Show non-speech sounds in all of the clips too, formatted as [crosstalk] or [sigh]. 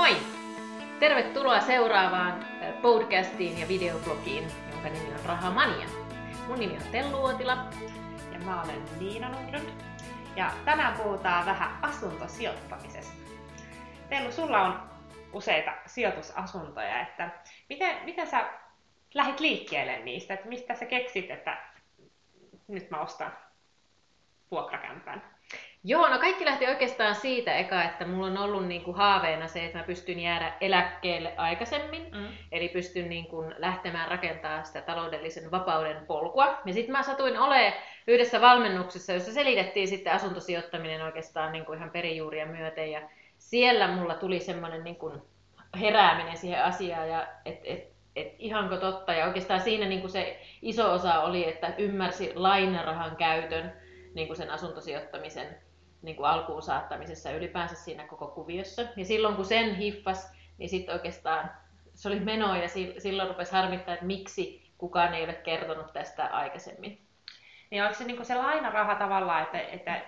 Moi! Tervetuloa seuraavaan podcastiin ja videoblogiin, jonka nimi on Rahamania. Mun nimi on Tellu Uotila. Ja mä olen Niina Nordlund. Ja tänään puhutaan vähän asuntosijoittamisesta. Tellu, sulla on useita sijoitusasuntoja, että miten, miten sä lähit liikkeelle niistä, että mistä sä keksit, että nyt mä ostan vuokrakämpän? Joo, no kaikki lähti oikeastaan siitä eka, että mulla on ollut niin kuin haaveena se, että mä pystyn jäädä eläkkeelle aikaisemmin. Mm. Eli pystyn niin kuin lähtemään rakentamaan sitä taloudellisen vapauden polkua. Ja sitten mä satuin olemaan yhdessä valmennuksessa, jossa selitettiin sitten asuntosijoittaminen oikeastaan niin kuin ihan perijuuria myöten. Ja siellä mulla tuli semmoinen niin kuin herääminen siihen asiaan, ja et, et, et ihanko totta. Ja oikeastaan siinä niin kuin se iso osa oli, että ymmärsi lainarahan käytön niin kuin sen asuntosijoittamisen niin kuin alkuun saattamisessa ylipäänsä siinä koko kuviossa. Ja silloin kun sen hiffas, niin sitten oikeastaan se oli meno ja silloin rupesi harmittaa, että miksi kukaan ei ole kertonut tästä aikaisemmin. Niin onko se niin se lainaraha tavallaan, että, että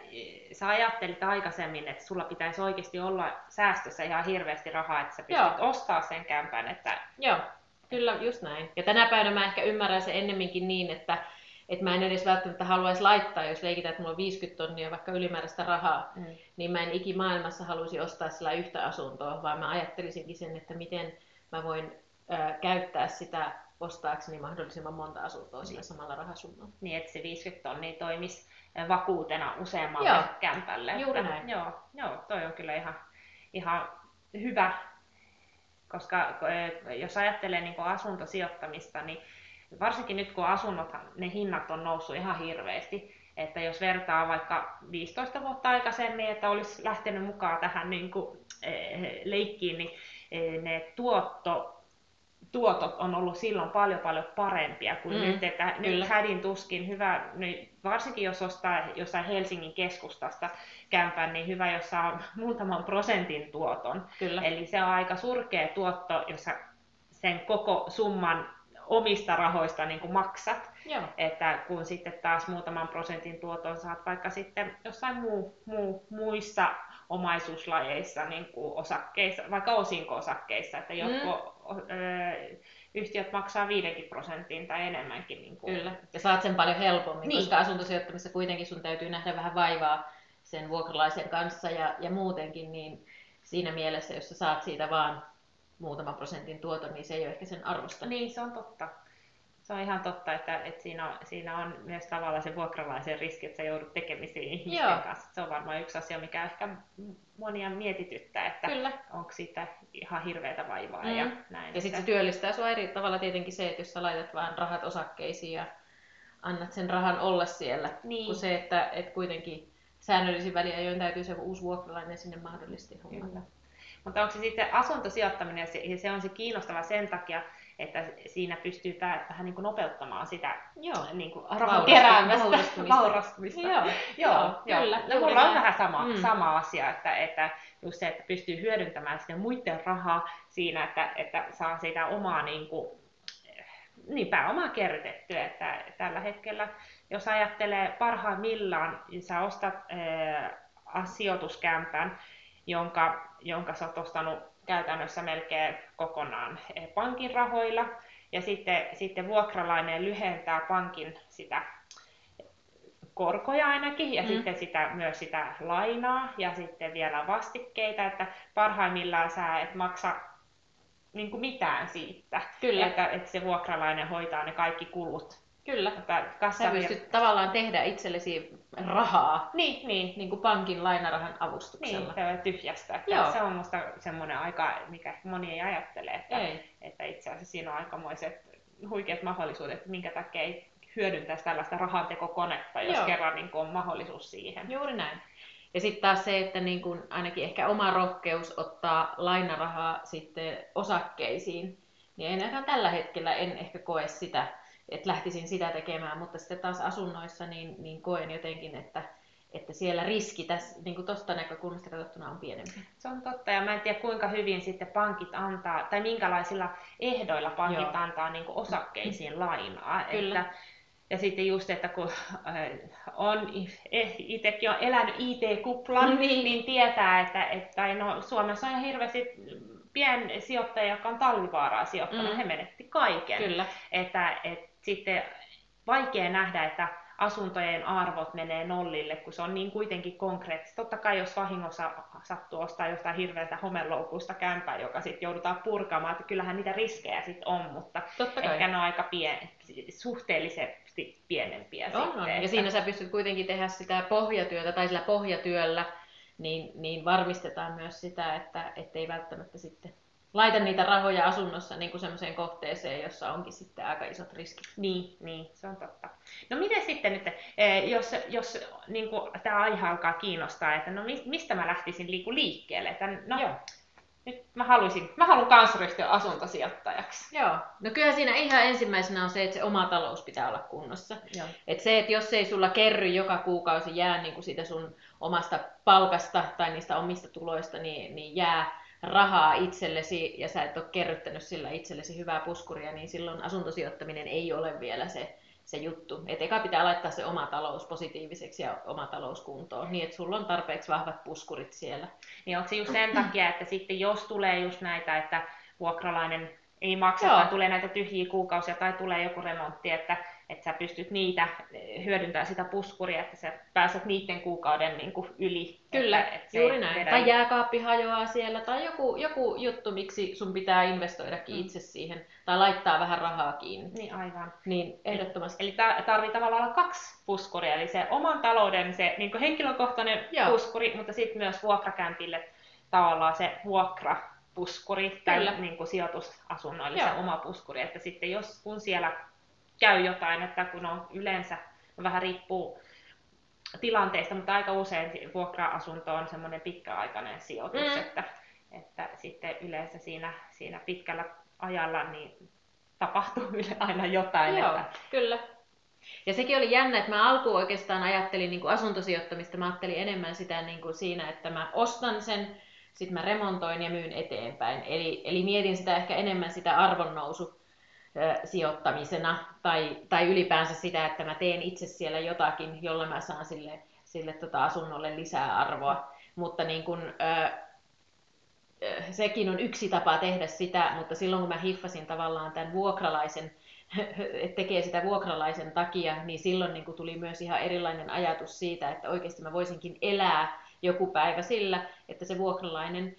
sä ajattelit aikaisemmin, että sulla pitäisi oikeasti olla säästössä ihan hirveästi rahaa, että sä pystyt Joo. ostaa sen kämpän? Että... Joo, kyllä just näin. Ja tänä päivänä mä ehkä ymmärrän se ennemminkin niin, että että mä en edes välttämättä haluaisi laittaa, jos leikitään, että mulla on 50 tonnia vaikka ylimääräistä rahaa, mm. niin mä en ikimaailmassa halusi ostaa sillä yhtä asuntoa, vaan mä ajattelisinkin sen, että miten mä voin ö, käyttää sitä ostaakseni mahdollisimman monta asuntoa sillä samalla rahasummalla. Niin, että se 50 tonnia toimisi vakuutena useammalle joo. kämpälle. Juuri näin. Joo, joo, toi on kyllä ihan, ihan hyvä, koska jos ajattelee niin asuntosijoittamista, niin varsinkin nyt kun asunnot, ne hinnat on noussut ihan hirveästi, että jos vertaa vaikka 15 vuotta aikaisemmin, että olisi lähtenyt mukaan tähän niin kuin, eh, leikkiin, niin eh, ne tuotto, tuotot on ollut silloin paljon paljon parempia kuin mm, nyt, että kyllä. nyt hädin tuskin hyvä, niin varsinkin jos ostaa jossain Helsingin keskustasta kämpän, niin hyvä, jos saa muutaman prosentin tuoton. Kyllä. Eli se on aika surkea tuotto, jos sen koko summan omista rahoista niin kuin maksat. Joo. Että kun sitten taas muutaman prosentin tuoton saat vaikka sitten jossain muu, muu, muissa omaisuuslajeissa, niin kuin osakkeissa, vaikka osinko-osakkeissa, että jotkut mm. ö, yhtiöt maksaa 5 prosentin tai enemmänkin. Niin kuin... Kyllä, ja saat sen paljon helpommin, niin. koska asuntosijoittamisessa kuitenkin sun täytyy nähdä vähän vaivaa sen vuokralaisen kanssa ja, ja muutenkin, niin siinä mielessä, jos sä saat siitä vaan muutama prosentin tuoton, niin se ei ole ehkä sen arvosta. Niin, se on totta. Se on ihan totta, että, että siinä, on, siinä on myös tavallaan se vuokralaisen riski, että sä joudut tekemisiin ihmisten Joo. kanssa. Se on varmaan yksi asia, mikä ehkä monia mietityttää, että Kyllä. onko siitä ihan hirveätä vaivaa mm. ja näin. Ja sitten se työllistää sua eri tavalla tietenkin se, että jos sä laitat vaan rahat osakkeisiin ja annat sen rahan olla siellä, niin. kuin se, että et kuitenkin säännöllisin väliajoin täytyy se uusi vuokralainen sinne mahdollisesti hommata. Mutta onko se sitten asuntosijoittaminen, ja se on se kiinnostava sen takia, että siinä pystyy vähän niin kuin nopeuttamaan sitä joo. Niin kuin rahan keräämistä, vaurastumista. Joo, joo, joo, kyllä. No, mulla on vähän sama, mm. sama asia, että, että just se, että pystyy hyödyntämään sitä muiden rahaa siinä, että, että saa sitä omaa niin kuin, niin pääomaa kerrytettyä, että tällä hetkellä, jos ajattelee parhaimmillaan, niin sä ostat ää, sijoituskämpän, jonka, jonka sä oot ostanut käytännössä melkein kokonaan eh, pankin rahoilla. Ja sitten, sitten vuokralainen lyhentää pankin sitä korkoja ainakin, ja mm. sitten sitä, myös sitä lainaa, ja sitten vielä vastikkeita, että parhaimmillaan sä et maksa niin kuin mitään siitä, Kyllä. Että, että se vuokralainen hoitaa ne kaikki kulut Kyllä. Sä pystyt tavallaan tehdä itsellesi rahaa niin, niin. niin kuin pankin lainarahan avustuksella. Niin, tyhjästä. Että se on musta semmoinen aika, mikä moni ei ajattele, että, ei. että itse asiassa siinä on aikamoiset huikeat mahdollisuudet, että minkä takia ei hyödyntäisi tällaista rahantekokonetta, jos Joo. kerran niin on mahdollisuus siihen. Juuri näin. Ja sitten taas se, että niin kun ainakin ehkä oma rohkeus ottaa lainarahaa sitten osakkeisiin, niin ainakaan tällä hetkellä en ehkä koe sitä että lähtisin sitä tekemään, mutta sitten taas asunnoissa niin, niin koen jotenkin, että, että siellä riski tässä, niin kuin tuosta näkökulmasta katsottuna on pienempi. Se on totta, ja mä en tiedä kuinka hyvin sitten pankit antaa, tai minkälaisilla ehdoilla pankit Joo. antaa niin kuin osakkeisiin lainaa. Kyllä. Että Ja sitten just, että kun on itsekin on elänyt IT-kuplan, niin. niin tietää, että, että no, Suomessa on hirveästi piensijoittajia, jotka on talvivaaraa sijoittanut, mm. he menetti kaiken. Kyllä. Että, et, sitten vaikea nähdä, että asuntojen arvot menee nollille, kun se on niin kuitenkin konkreettista. Totta kai jos vahingossa sattuu ostaa jostain hirveältä homeloukusta kämpää, joka sitten joudutaan purkamaan, että kyllähän niitä riskejä sitten on, mutta Totta kai. ehkä ne on aika pien, suhteellisesti pienempiä on, sitten. On. Ja että... siinä sä pystyt kuitenkin tehdä sitä pohjatyötä tai sillä pohjatyöllä, niin, niin varmistetaan myös sitä, että ei välttämättä sitten laita niitä rahoja asunnossa niin kuin semmoiseen kohteeseen, jossa onkin sitten aika isot riskit. Niin, niin, se on totta. No miten sitten nyt, eh, jos, jos niin kuin, tämä aihe alkaa kiinnostaa, että no mistä mä lähtisin liikkeelle? Että, no, Joo. Nyt mä haluaisin, mä haluan kans ryhtyä asuntosijoittajaksi. Joo. No kyllä siinä ihan ensimmäisenä on se, että se oma talous pitää olla kunnossa. Joo. Et se, että jos ei sulla kerry joka kuukausi jää niin kuin siitä sun omasta palkasta tai niistä omista tuloista, niin, niin jää rahaa itsellesi ja sä et ole kerryttänyt sillä itsellesi hyvää puskuria, niin silloin asuntosijoittaminen ei ole vielä se, se juttu. Et eka pitää laittaa se oma talous positiiviseksi ja oma talous kuntoon, niin että sulla on tarpeeksi vahvat puskurit siellä. Niin onko se just sen takia, että sitten jos tulee just näitä, että vuokralainen ei maksa Joo. tai tulee näitä tyhjiä kuukausia tai tulee joku remontti, että että sä pystyt niitä eh, hyödyntämään sitä puskuria, että sä pääset niiden kuukauden niin kuin yli. Kyllä, että, että juuri näin. Vedä... Tai jääkaappi hajoaa siellä, tai joku, joku juttu, miksi sun pitää investoidakin mm. itse siihen, tai laittaa vähän rahaa kiinni. Niin aivan. Niin ehdottomasti. Eli tarvii tavallaan olla kaksi puskuria, eli se oman talouden se niin henkilökohtainen Joo. puskuri, mutta sitten myös vuokrakämpille tavallaan se vuokra puskuri tai niin kuin sijoitusasunnoille Joo. se oma puskuri, että sitten jos kun siellä käy jotain, että kun on yleensä, vähän riippuu tilanteesta, mutta aika usein vuokra-asunto on semmoinen pitkäaikainen sijoitus, mm. että, että sitten yleensä siinä, siinä pitkällä ajalla niin tapahtuu [laughs] aina jotain. Joo, että... kyllä. Ja sekin oli jännä, että mä alkuun oikeastaan ajattelin niin kuin asuntosijoittamista, mä ajattelin enemmän sitä niin kuin siinä, että mä ostan sen, sitten mä remontoin ja myyn eteenpäin. Eli, eli mietin sitä ehkä enemmän sitä arvonnousu sijoittamisena tai, tai ylipäänsä sitä, että mä teen itse siellä jotakin, jolla mä saan sille, sille tota asunnolle lisää arvoa. Mutta niin kun, ö, sekin on yksi tapa tehdä sitä, mutta silloin kun mä hiffasin tavallaan tämän vuokralaisen, [laughs] että tekee sitä vuokralaisen takia, niin silloin niin tuli myös ihan erilainen ajatus siitä, että oikeasti mä voisinkin elää joku päivä sillä, että se vuokralainen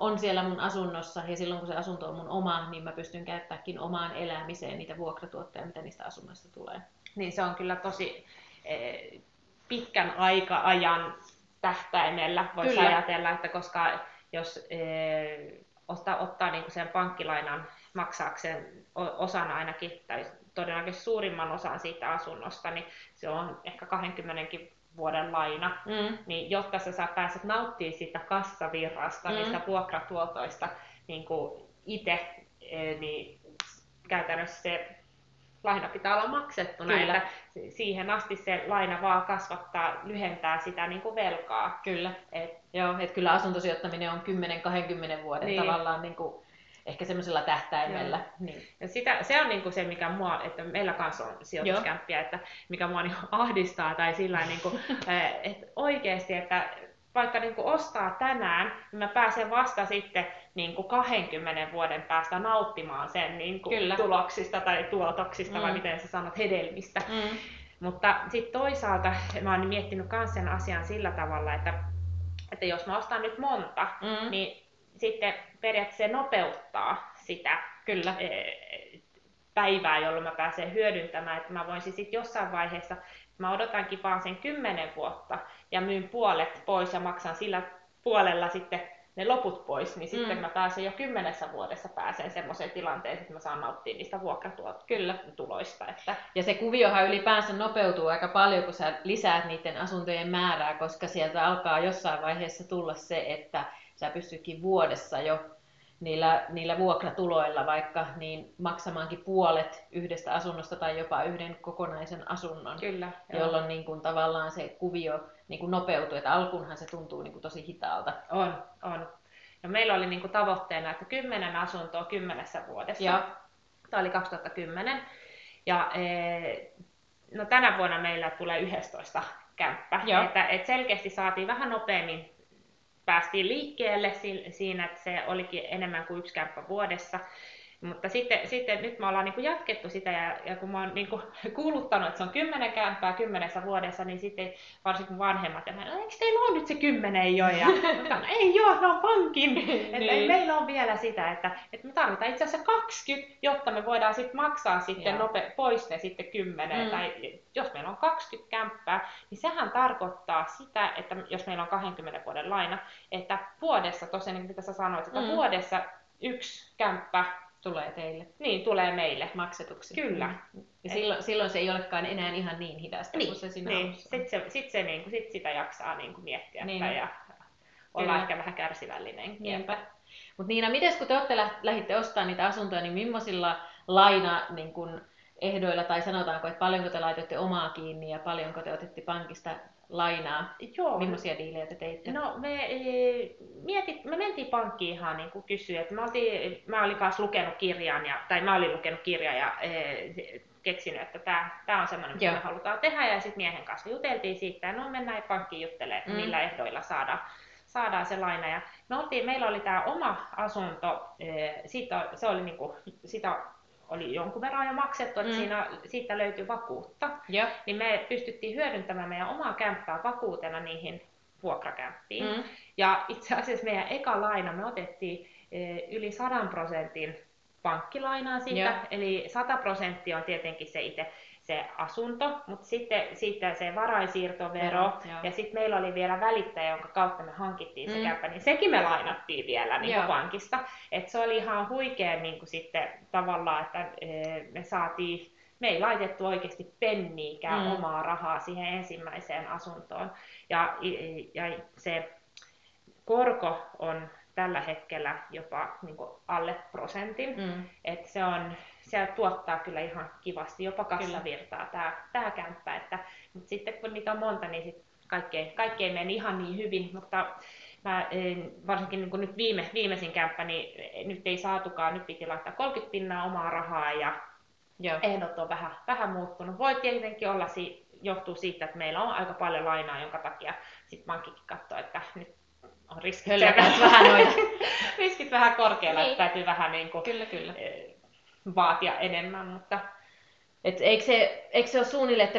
on siellä mun asunnossa ja silloin kun se asunto on mun oma, niin mä pystyn käyttämäänkin omaan elämiseen niitä vuokratuotteja, mitä niistä asunnoista tulee. Niin se on kyllä tosi pitkän aika-ajan tähtäimellä voisi ajatella, että koska jos ottaa, ottaa niin sen pankkilainan maksaakseen osana ainakin, tai todennäköisesti suurimman osan siitä asunnosta, niin se on ehkä 20 vuoden laina, mm. niin jotta sä, sä pääset nauttimaan sitä kassavirrasta, mm. niistä vuokratuotoista niin itse, e, niin käytännössä se laina pitää olla maksettuna, kyllä. että siihen asti se laina vaan kasvattaa, lyhentää sitä niin kuin velkaa. Kyllä, et, Joo, et kyllä asuntosijoittaminen on 10-20 vuoden niin. tavallaan niin kuin ehkä semmoisella tähtäimellä. Niin. Ja sitä, se on niinku se, mikä mua, että meillä kanssa on sijoituskämppiä, että mikä mua niinku ahdistaa tai sillä niinku, [laughs] että oikeasti, että vaikka niinku ostaa tänään, niin mä pääsen vasta sitten niinku 20 vuoden päästä nauttimaan sen niinku Kyllä. tuloksista tai tuotoksista, mm. vai miten sä sanot, hedelmistä. Mm. Mutta sitten toisaalta mä oon miettinyt myös sen asian sillä tavalla, että, että jos mä ostan nyt monta, mm. niin sitten periaatteessa se nopeuttaa sitä Kyllä. E, päivää, jolloin mä pääsen hyödyntämään, että mä voisin sitten jossain vaiheessa, mä odotankin vaan sen kymmenen vuotta ja myyn puolet pois ja maksan sillä puolella sitten ne loput pois, niin sitten mm. mä pääsen jo kymmenessä vuodessa pääseen semmoiseen tilanteeseen, että mä saan nauttia niistä vuokratuloista. Että... Ja se kuviohan ylipäänsä nopeutuu aika paljon, kun sä lisäät niiden asuntojen määrää, koska sieltä alkaa jossain vaiheessa tulla se, että sä pystytkin vuodessa jo niillä, niillä vuokratuloilla vaikka niin maksamaankin puolet yhdestä asunnosta tai jopa yhden kokonaisen asunnon, Kyllä, jolloin niin kuin, tavallaan se kuvio niin kuin nopeutuu, että alkunhan se tuntuu niin kuin tosi hitaalta. On, on. Ja meillä oli niin kuin tavoitteena, että kymmenen asuntoa kymmenessä vuodessa. Ja. Tämä oli 2010. Ja e, no tänä vuonna meillä tulee 11 kämppä. Joo. Että, et selkeästi saatiin vähän nopeammin, päästiin liikkeelle siinä, että se olikin enemmän kuin yksi kämppä vuodessa. Mutta sitten, sitten nyt me ollaan niin kuin jatkettu sitä ja, ja kun mä oon niin kuin [laughs] kuuluttanut, että se on kymmenen kämppää kymmenessä vuodessa, niin sitten varsinkin vanhemmat, että eikö teillä ole nyt se kymmenen jo? Ja [laughs] mä ei joo, ne on pankin. [laughs] että niin. ei meillä on vielä sitä, että, että me tarvitaan itse asiassa 20, jotta me voidaan sitten maksaa sitten nope, pois ne sitten kymmenen. Mm. Tai jos meillä on 20 kämppää, niin sehän tarkoittaa sitä, että jos meillä on 20 vuoden laina, että vuodessa, tosiaan niin mitä sä sanoit, että mm. vuodessa yksi kämppä Tulee teille. Niin, tulee meille. Maksetuksi. Kyllä. Ja silloin, silloin se ei olekaan enää ihan niin hidasta niin. kuin se siinä niin. Sitten se, sit se, niin kuin, sit sitä jaksaa niin kuin miettiä niin. ja olla Kyllä. ehkä vähän kärsivällinen. Niinpä. Mutta Niina, miten kun te olette lähditte ostamaan niitä asuntoja, niin millaisilla laina niin kun, ehdoilla, tai sanotaanko, että paljonko te laitoitte omaa kiinni ja paljonko te otitte pankista lainaa. Joo. Millaisia diilejä te teitte? No me, e, mietit, me mentiin pankkiin ihan niin kysyä, että mä, oltiin, mä olin kanssa lukenut kirjan, ja, tai mä olin lukenut kirjan ja e, keksinyt, että tämä, tämä on semmoinen, mitä me halutaan tehdä, ja sitten miehen kanssa juteltiin siitä, ja no mennään pankkiin juttelemaan, mm. millä ehdoilla saadaan, saadaan se laina. Ja me oltiin, meillä oli tämä oma asunto, e, siitä, se oli niin kuin, sitä oli jonkun verran jo maksettu, että mm. siinä, siitä löytyi vakuutta, ja. niin me pystyttiin hyödyntämään meidän omaa kämppää vakuutena niihin vuokrakämppiin. Mm. Ja itse asiassa meidän eka laina me otettiin e, yli 100 prosentin pankkilainaa siitä, ja. eli 100 prosenttia on tietenkin se itse se asunto, mutta sitten siitä se varainsiirtovero Vero, ja sitten meillä oli vielä välittäjä, jonka kautta me hankittiin se mm. käppä, niin sekin me lainattiin vielä niin kuin pankista. Et se oli ihan huikea niin kuin sitten tavallaan, että e, me saatiin me ei laitettu oikeasti penniikään mm. omaa rahaa siihen ensimmäiseen asuntoon. Ja, ja se korko on tällä hetkellä jopa niin kuin alle prosentin. Mm. Et se, on, se tuottaa kyllä ihan kivasti, jopa kassavirtaa tämä, tämä kämppä. Että, mutta sitten kun niitä on monta, niin sit kaikkein, kaikkein meni ihan niin hyvin. Mutta mä, varsinkin niin nyt viime, viimeisin kämppä, niin nyt ei saatukaan, nyt piti laittaa 30 pinnaa omaa rahaa ja Joo. ehdot on vähän, vähän muuttunut. Voi tietenkin olla, johtuu siitä, että meillä on aika paljon lainaa, jonka takia sitten pankkikin katsoo, että nyt on riskit, [laughs] vähän noita. riskit vähän korkealla, niin. että täytyy vähän niin kuin, kyllä, kyllä. Eh, vaatia enemmän, mutta et eikö, se, eikö se ole suunnilleen, että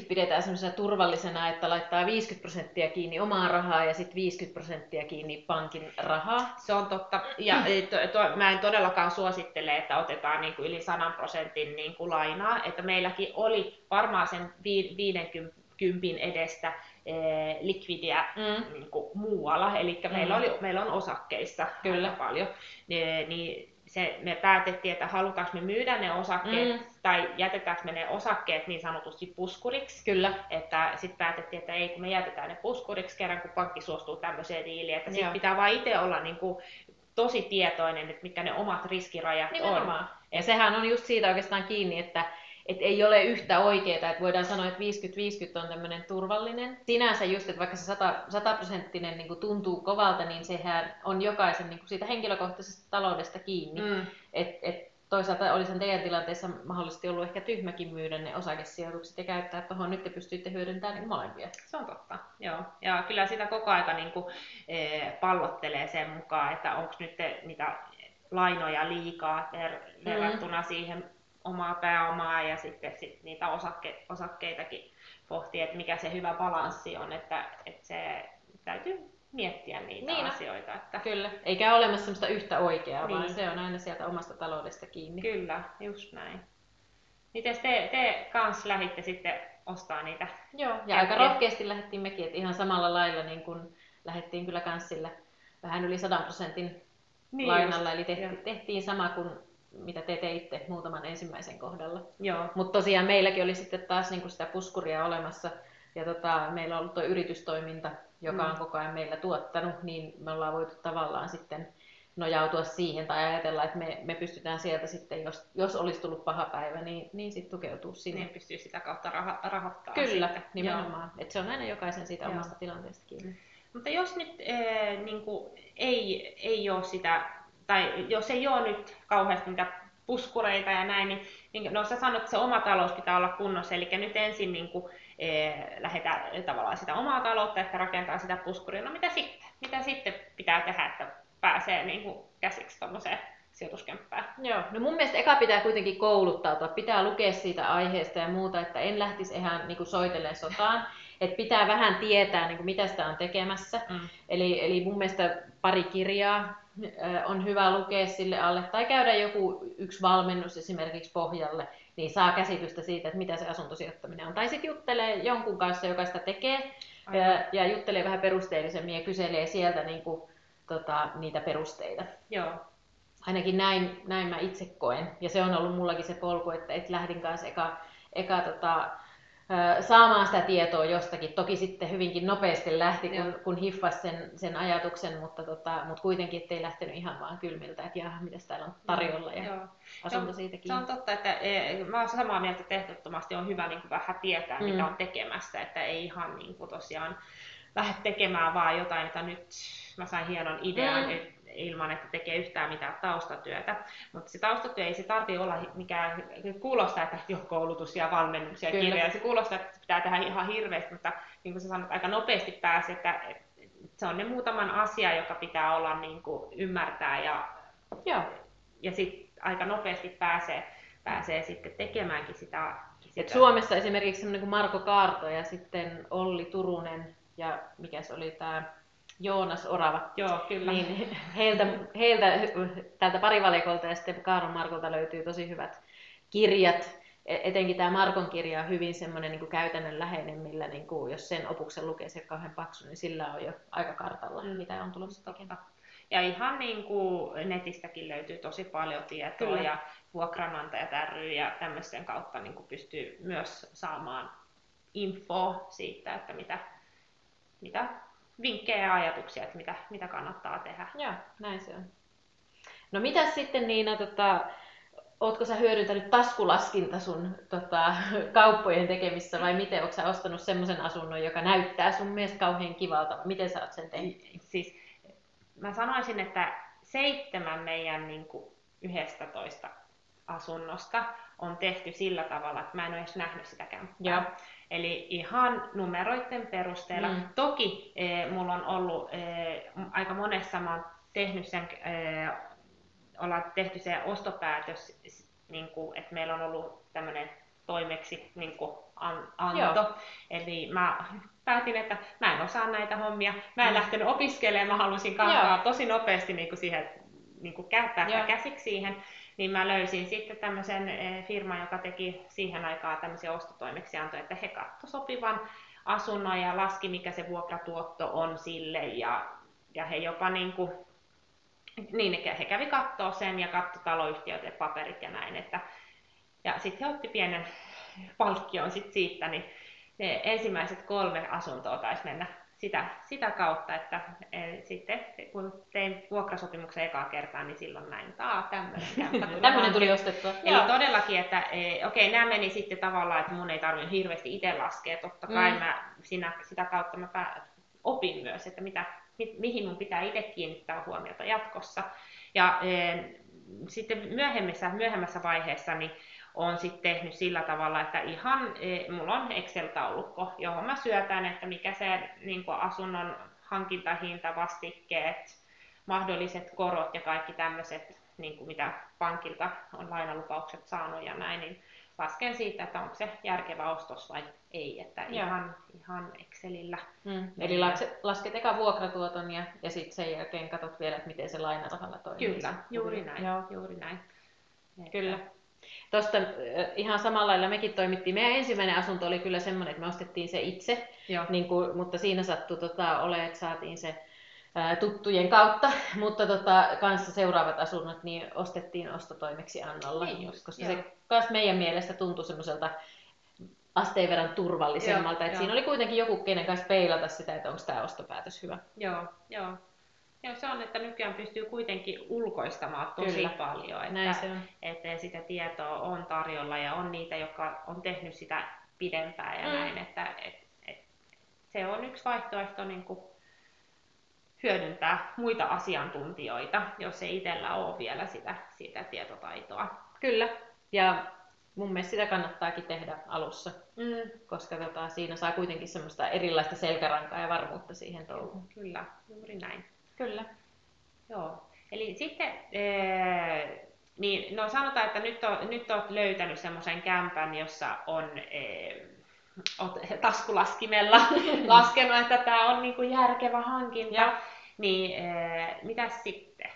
50-50 pidetään semmoisena turvallisena, että laittaa 50 prosenttia kiinni omaa rahaa ja sitten 50 prosenttia kiinni pankin rahaa? Se on totta. Ja to, to, mä en todellakaan suosittele, että otetaan niin kuin yli 100 prosentin niin kuin lainaa. Että meilläkin oli varmaan sen 50 edestä eh, likvidiä mm. niin kuin muualla. Eli mm. meillä, oli, meillä on osakkeissa Kyllä. paljon. Niin, niin se, me päätettiin, että halutaanko me myydä ne osakkeet mm. tai jätetäänkö me ne osakkeet niin sanotusti puskuriksi. Kyllä. Että sitten päätettiin, että ei kun me jätetään ne puskuriksi kerran, kun pankki suostuu tämmöiseen diiliin. Että sitten pitää vain itse olla niin kuin tosi tietoinen, että mitkä ne omat riskirajat Nimenomaan. on. Ja sehän on just siitä oikeastaan kiinni, että et ei ole yhtä oikeaa, että voidaan sanoa, että 50-50 on tämmöinen turvallinen. Sinänsä just, että vaikka se 100 prosenttinen niin tuntuu kovalta, niin sehän on jokaisen niin kuin siitä henkilökohtaisesta taloudesta kiinni. Mm. Et, et toisaalta olisi teidän tilanteessa mahdollisesti ollut ehkä tyhmäkin myydä ne osakesijoitukset ja käyttää tuohon, nyt te pystyitte hyödyntämään niin molempia. Se on totta, joo. Ja kyllä sitä koko aika niin kuin, e, pallottelee sen mukaan, että onko nyt niitä lainoja liikaa ver- mm. verrattuna mm. siihen omaa pääomaa ja sitten sit niitä osakke, osakkeitakin pohtii, että mikä se hyvä balanssi on, että, että se täytyy miettiä niitä niin, asioita. Että... Kyllä, eikä ole olemassa sellaista yhtä oikeaa, niin. vaan se on aina sieltä omasta taloudesta kiinni. Kyllä, just näin. Miten te, te kans lähditte sitten ostaa niitä? Joo, ja kättiä? aika rohkeasti lähdettiin mekin, että ihan samalla lailla niin kuin lähdettiin kyllä kans sillä vähän yli 100 prosentin niin lainalla, just, eli tehtiin, tehtiin sama kuin mitä te teitte muutaman ensimmäisen kohdalla. Mutta tosiaan meilläkin oli sitten taas niinku sitä puskuria olemassa, ja tota, meillä on ollut tuo yritystoiminta, joka mm. on koko ajan meillä tuottanut, niin me ollaan voitu tavallaan sitten nojautua siihen tai ajatella, että me, me pystytään sieltä sitten, jos, jos olisi tullut paha päivä, niin, niin sitten tukeutuu sinne. Niin pystyy sitä kautta rah- rahoittamaan. Kyllä, sitten. nimenomaan. Että se on aina jokaisen siitä Joo. omasta tilanteesta kiinni. Mutta jos nyt ee, niin kuin, ei, ei ole sitä tai jos ei ole nyt kauheasti mitä puskureita ja näin, niin, niin no sä sanot, että se oma talous pitää olla kunnossa, eli nyt ensin niin kuin, e, lähdetään tavallaan sitä omaa taloutta, että rakentaa sitä puskuria, no mitä sitten? Mitä sitten pitää tehdä, että pääsee niin kuin, käsiksi tuommoiseen sijoituskämppää. Joo, no mun mielestä eka pitää kuitenkin kouluttautua, pitää lukea siitä aiheesta ja muuta, että en lähtisi ihan niin kuin soitellen sotaan, että pitää vähän tietää, niin kuin mitä sitä on tekemässä. Mm. Eli, eli mun mielestä pari kirjaa on hyvä lukea sille alle, tai käydä joku yksi valmennus esimerkiksi pohjalle, niin saa käsitystä siitä, että mitä se asuntosijoittaminen on. Tai sitten juttelee jonkun kanssa, joka sitä tekee, ja, ja juttelee vähän perusteellisemmin ja kyselee sieltä niin kuin, tota, niitä perusteita. Joo ainakin näin, näin mä itse koen. Ja se on ollut mullakin se polku, että, et lähdin kanssa eka, eka tota, saamaan sitä tietoa jostakin. Toki sitten hyvinkin nopeasti lähti, kun, kun hiffasi sen, sen ajatuksen, mutta, tota, mutta kuitenkin ettei lähtenyt ihan vaan kylmiltä, että jaha, mitä täällä on tarjolla ja Joo. asunto siitäkin. Se on totta, että e, mä olen samaa mieltä, että ehdottomasti on hyvä niin kuin vähän tietää, mm. mitä on tekemässä, että ei ihan niin kuin tosiaan lähde tekemään vaan jotain, että nyt mä sain hienon idean, mm. että ilman, että tekee yhtään mitään taustatyötä. Mutta se taustatyö ei se tarvitse olla mikään, kuulostaa, että jo koulutus ja valmennus ja kirja, se kuulostaa, että pitää tehdä ihan hirveästi, mutta niin kuin sä sanot, aika nopeasti pääsi, että se on ne muutaman asia, joka pitää olla niin kuin ymmärtää ja, Joo. ja sitten aika nopeasti pääsee, pääsee sitten tekemäänkin sitä. sitä. Et Suomessa esimerkiksi semmoinen kuin Marko Kaarto ja sitten Olli Turunen ja mikä se oli tämä Joonas Orava. Joo, kyllä. Niin heiltä, heiltä tältä parivalikolta ja sitten Kaaron Markolta löytyy tosi hyvät kirjat. E, etenkin tämä Markon kirja on hyvin semmoinen niin käytännönläheinen, millä niin kuin, jos sen opuksen lukee se kauhean paksu, niin sillä on jo aika kartalla, mm. mitä on tulossa tekemään. Ja ihan niin kuin netistäkin löytyy tosi paljon tietoa Kyllä. ja vuokranantajat ry ja tämmöisten kautta niin kuin pystyy myös saamaan info siitä, että mitä, mitä vinkkejä ja ajatuksia, että mitä, mitä kannattaa tehdä. Joo, näin se on. No mitä sitten Niina, tota, ootko sä hyödyntänyt taskulaskinta sun tota, kauppojen tekemissä vai miten? Ootko sä ostanut semmoisen asunnon, joka näyttää sun mielestä kauhean kivalta? Miten sä oot sen tehnyt? Siis, mä sanoisin, että seitsemän meidän niin kuin, 11 asunnosta on tehty sillä tavalla, että mä en ole edes nähnyt sitä kämppää. Eli ihan numeroiden perusteella. Mm. Toki eh, mulla on ollut eh, aika monessa, mä oon tehnyt sen, eh, ollaan tehty se ostopäätös, niin kuin, että meillä on ollut tämmöinen toimeksi niin kuin an, anto. Joo. Eli mä päätin, että mä en osaa näitä hommia. Mä en mm. lähtenyt opiskelemaan, mä halusin kantaa tosi nopeasti niin kuin siihen, niin kuin päästä käsiksi siihen niin mä löysin sitten tämmöisen eh, firman, joka teki siihen aikaan tämmöisiä ostotoimeksiantoja, että he katsoivat sopivan asunnon ja laski, mikä se vuokratuotto on sille. Ja, ja he jopa niin kuin, niin he kävi katsoa sen ja taloyhtiöt ja paperit ja näin, että ja sitten he otti pienen palkkion sit siitä, niin ne ensimmäiset kolme asuntoa taisi mennä sitä, sitä kautta, että e, sitten kun tein vuokrasopimuksen ekaa kertaa, niin silloin näin, taa tämmöinen [laughs] Tämmöinen tuli ostettua. Eli Joo. todellakin, että e, okei, okay, nämä meni sitten tavallaan, että mun ei tarvinnut hirveästi itse laskea. Totta kai mm. mä siinä, sitä kautta mä pää, opin myös, että mitä, mi, mihin mun pitää itse kiinnittää huomiota jatkossa. Ja e, sitten myöhemmässä, myöhemmässä vaiheessa, niin olen sitten tehnyt sillä tavalla, että ihan e, mulla on Excel-taulukko, johon mä syötän, että mikä se niin asunnon hankintahinta, vastikkeet, mahdolliset korot ja kaikki tämmöiset, niin mitä pankilta on lainalupaukset saanut ja näin, niin lasken siitä, että onko se järkevä ostos vai ei, että ihan, ihan Excelillä. Mm. Eli lasket, lasket eka vuokratuoton ja, ja sitten sen jälkeen katsot vielä, että miten se lainarahalla toimii. Kyllä, juuri näin. Joo. Juuri näin. Kyllä. Tuosta ihan samalla lailla mekin toimittiin. Meidän ensimmäinen asunto oli kyllä semmoinen, että me ostettiin se itse, niin kuin, mutta siinä sattui tota, ole, että saatiin se ää, tuttujen kautta, [laughs] mutta tota, kanssa seuraavat asunnot niin ostettiin ostotoimeksi annolla, niin just, koska joo. se myös meidän mielestä tuntui semmoiselta asteen verran turvallisemmalta, että siinä oli kuitenkin joku, kenen kanssa peilata sitä, että onko tämä ostopäätös hyvä. Joo, joo. Joo, se on, että nykyään pystyy kuitenkin ulkoistamaan tosi Kyllä. paljon, että, Näin se on. että sitä tietoa on tarjolla ja on niitä, jotka on tehnyt sitä pidempään ja mm. näin, että et, et, se on yksi vaihtoehto niin kuin hyödyntää muita asiantuntijoita, jos ei itsellä ole vielä sitä, sitä tietotaitoa. Kyllä. Ja mun mielestä sitä kannattaakin tehdä alussa, Mm. koska tota, siinä saa kuitenkin semmoista erilaista selkärankaa ja varmuutta siihen touhuun. Kyllä, juuri näin. Kyllä. Joo. Eli sitten, ee, niin, no sanotaan, että nyt, on, nyt olet löytänyt semmoisen kämpän, jossa on ee, oot taskulaskimella [laughs] laskenut, että tämä on niinku järkevä hankinta. Joo. Niin ee, mitäs sitten?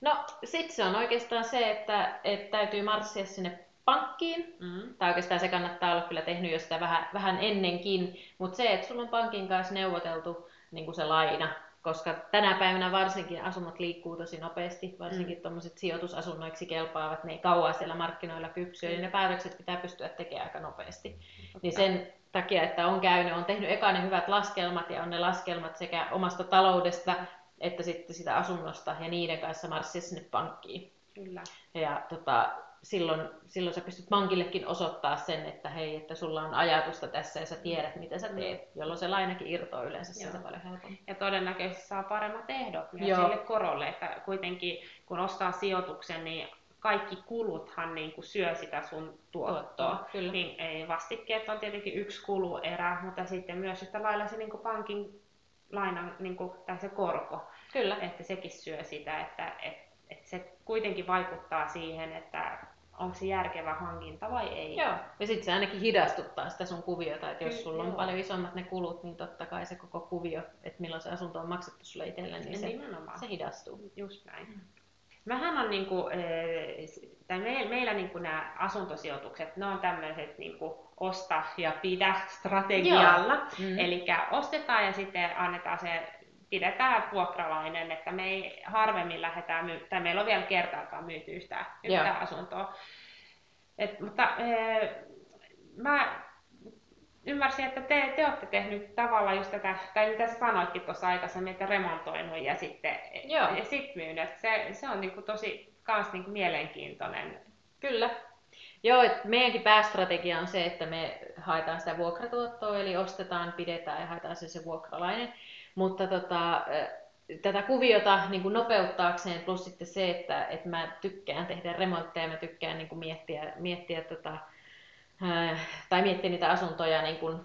No sit se on oikeastaan se, että, että täytyy marssia sinne pankkiin. Mm. Tai oikeastaan se kannattaa olla kyllä tehnyt jo sitä vähän, vähän ennenkin. Mutta se, että sulla on pankin kanssa neuvoteltu niin kuin se laina, koska tänä päivänä varsinkin asunnot liikkuu tosi nopeasti, varsinkin mm. tuommoiset sijoitusasunnoiksi kelpaavat, ne ei kauan siellä markkinoilla kypsyä, niin ne päätökset pitää pystyä tekemään aika nopeasti. Niin sen takia, että on käynyt, on tehnyt eka ne hyvät laskelmat ja on ne laskelmat sekä omasta taloudesta että sitten sitä asunnosta ja niiden kanssa marssia sinne pankkiin. Kyllä. Ja tota, silloin, silloin sä pystyt pankillekin osoittaa sen, että hei, että sulla on ajatusta tässä ja sä tiedät, mitä sä teet, jolloin se lainakin irtoaa yleensä sieltä Joo. paljon helpommin. Ja todennäköisesti saa paremmat ehdot myös Joo. sille korolle, että kuitenkin kun ostaa sijoituksen, niin kaikki kuluthan niin kuin syö sitä sun tuottoa. Kyllä. Niin ei, vastikkeet on tietenkin yksi kuluerä, mutta sitten myös yhtä lailla se niin kuin pankin lainan niin kuin, tai se korko, Kyllä. että sekin syö sitä, että et, et se kuitenkin vaikuttaa siihen, että onko se järkevä hankinta vai ei. Joo. Ja sitten se ainakin hidastuttaa sitä sun kuviota, että jos sulla on joo. paljon isommat ne kulut, niin totta kai se koko kuvio, että milloin se asunto on maksettu sulle itselle, niin se, Nimenomaan. se hidastuu. Just näin. Mähän on niinku, eh, tai me, meillä niinku nämä asuntosijoitukset, ne on tämmöiset niinku osta ja pidä strategialla. Mm. Eli ostetaan ja sitten annetaan se, pidetään vuokralainen, että me ei harvemmin lähdetään, myy- tai meillä on vielä kertaakaan myyty yhtään, yhtään Joo. asuntoa. Et, mutta eh, mä ymmärsin, että te, te olette tehnyt tavallaan just tätä, tai mitä sä sanoitkin tuossa aikaisemmin, että remontoinut ja sitten Joo. ja sit myynyt. Se, se on niinku tosi kans niinku mielenkiintoinen. Kyllä. Joo, et meidänkin päästrategia on se, että me haetaan sitä vuokratuottoa, eli ostetaan, pidetään ja haetaan se, se vuokralainen. Mutta tota, äh, tätä kuviota niin kuin nopeuttaakseen, plus sitten se, että, että mä tykkään tehdä remontteja, mä tykkään niin kuin miettiä, miettiä tota, äh, tai miettiä niitä asuntoja niin kuin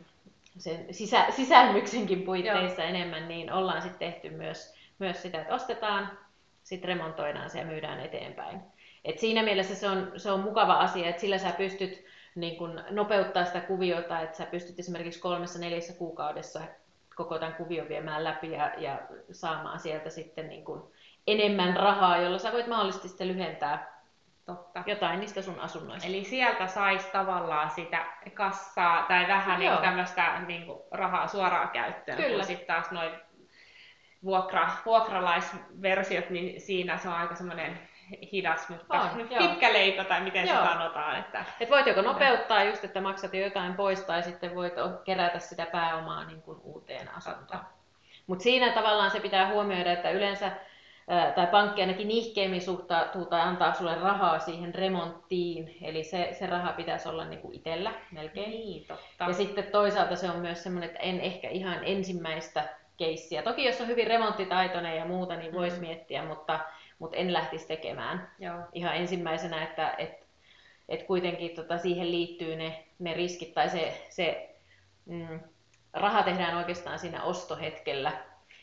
sen sisä, sisälmyksenkin puitteissa enemmän, niin ollaan sitten tehty myös, myös sitä, että ostetaan, sitten remontoidaan se ja myydään eteenpäin. Et siinä mielessä se on, se on mukava asia, että sillä sä pystyt niin kun, nopeuttaa sitä kuviota, että sä pystyt esimerkiksi kolmessa neljässä kuukaudessa koko tämän kuvion viemään läpi ja, ja saamaan sieltä sitten niin kun, enemmän rahaa, jolla sä voit mahdollisesti sitten lyhentää Totta. jotain niistä sun asunnoista. Eli sieltä saisi tavallaan sitä kassaa tai vähän niin tämmöistä niin rahaa suoraan käyttöön. Kyllä. Kun sitten taas noin vuokra, vuokralaisversiot, niin siinä se on aika semmoinen hidas, mutta On, joo. pitkä leikko tai miten Joo. se sanotaan. Että, Et voit joko nopeuttaa just, että maksat jo jotain pois, tai sitten voit kerätä sitä pääomaa niin kuin uuteen asuntoon. Mutta siinä tavallaan se pitää huomioida, että yleensä tai pankki ainakin nihkeimmin suhtautuu tai antaa sulle rahaa siihen remonttiin, eli se, se raha pitäisi olla niin kuin itsellä melkein. niin, totta. Ja sitten toisaalta se on myös semmoinen, että en ehkä ihan ensimmäistä keissiä. Toki jos on hyvin remonttitaitoinen ja muuta, niin voisi Mm. miettiä, mutta, mutta en lähtisi tekemään Joo. ihan ensimmäisenä, että et, et kuitenkin tota, siihen liittyy ne, ne riskit tai se, se mm, raha tehdään oikeastaan siinä ostohetkellä.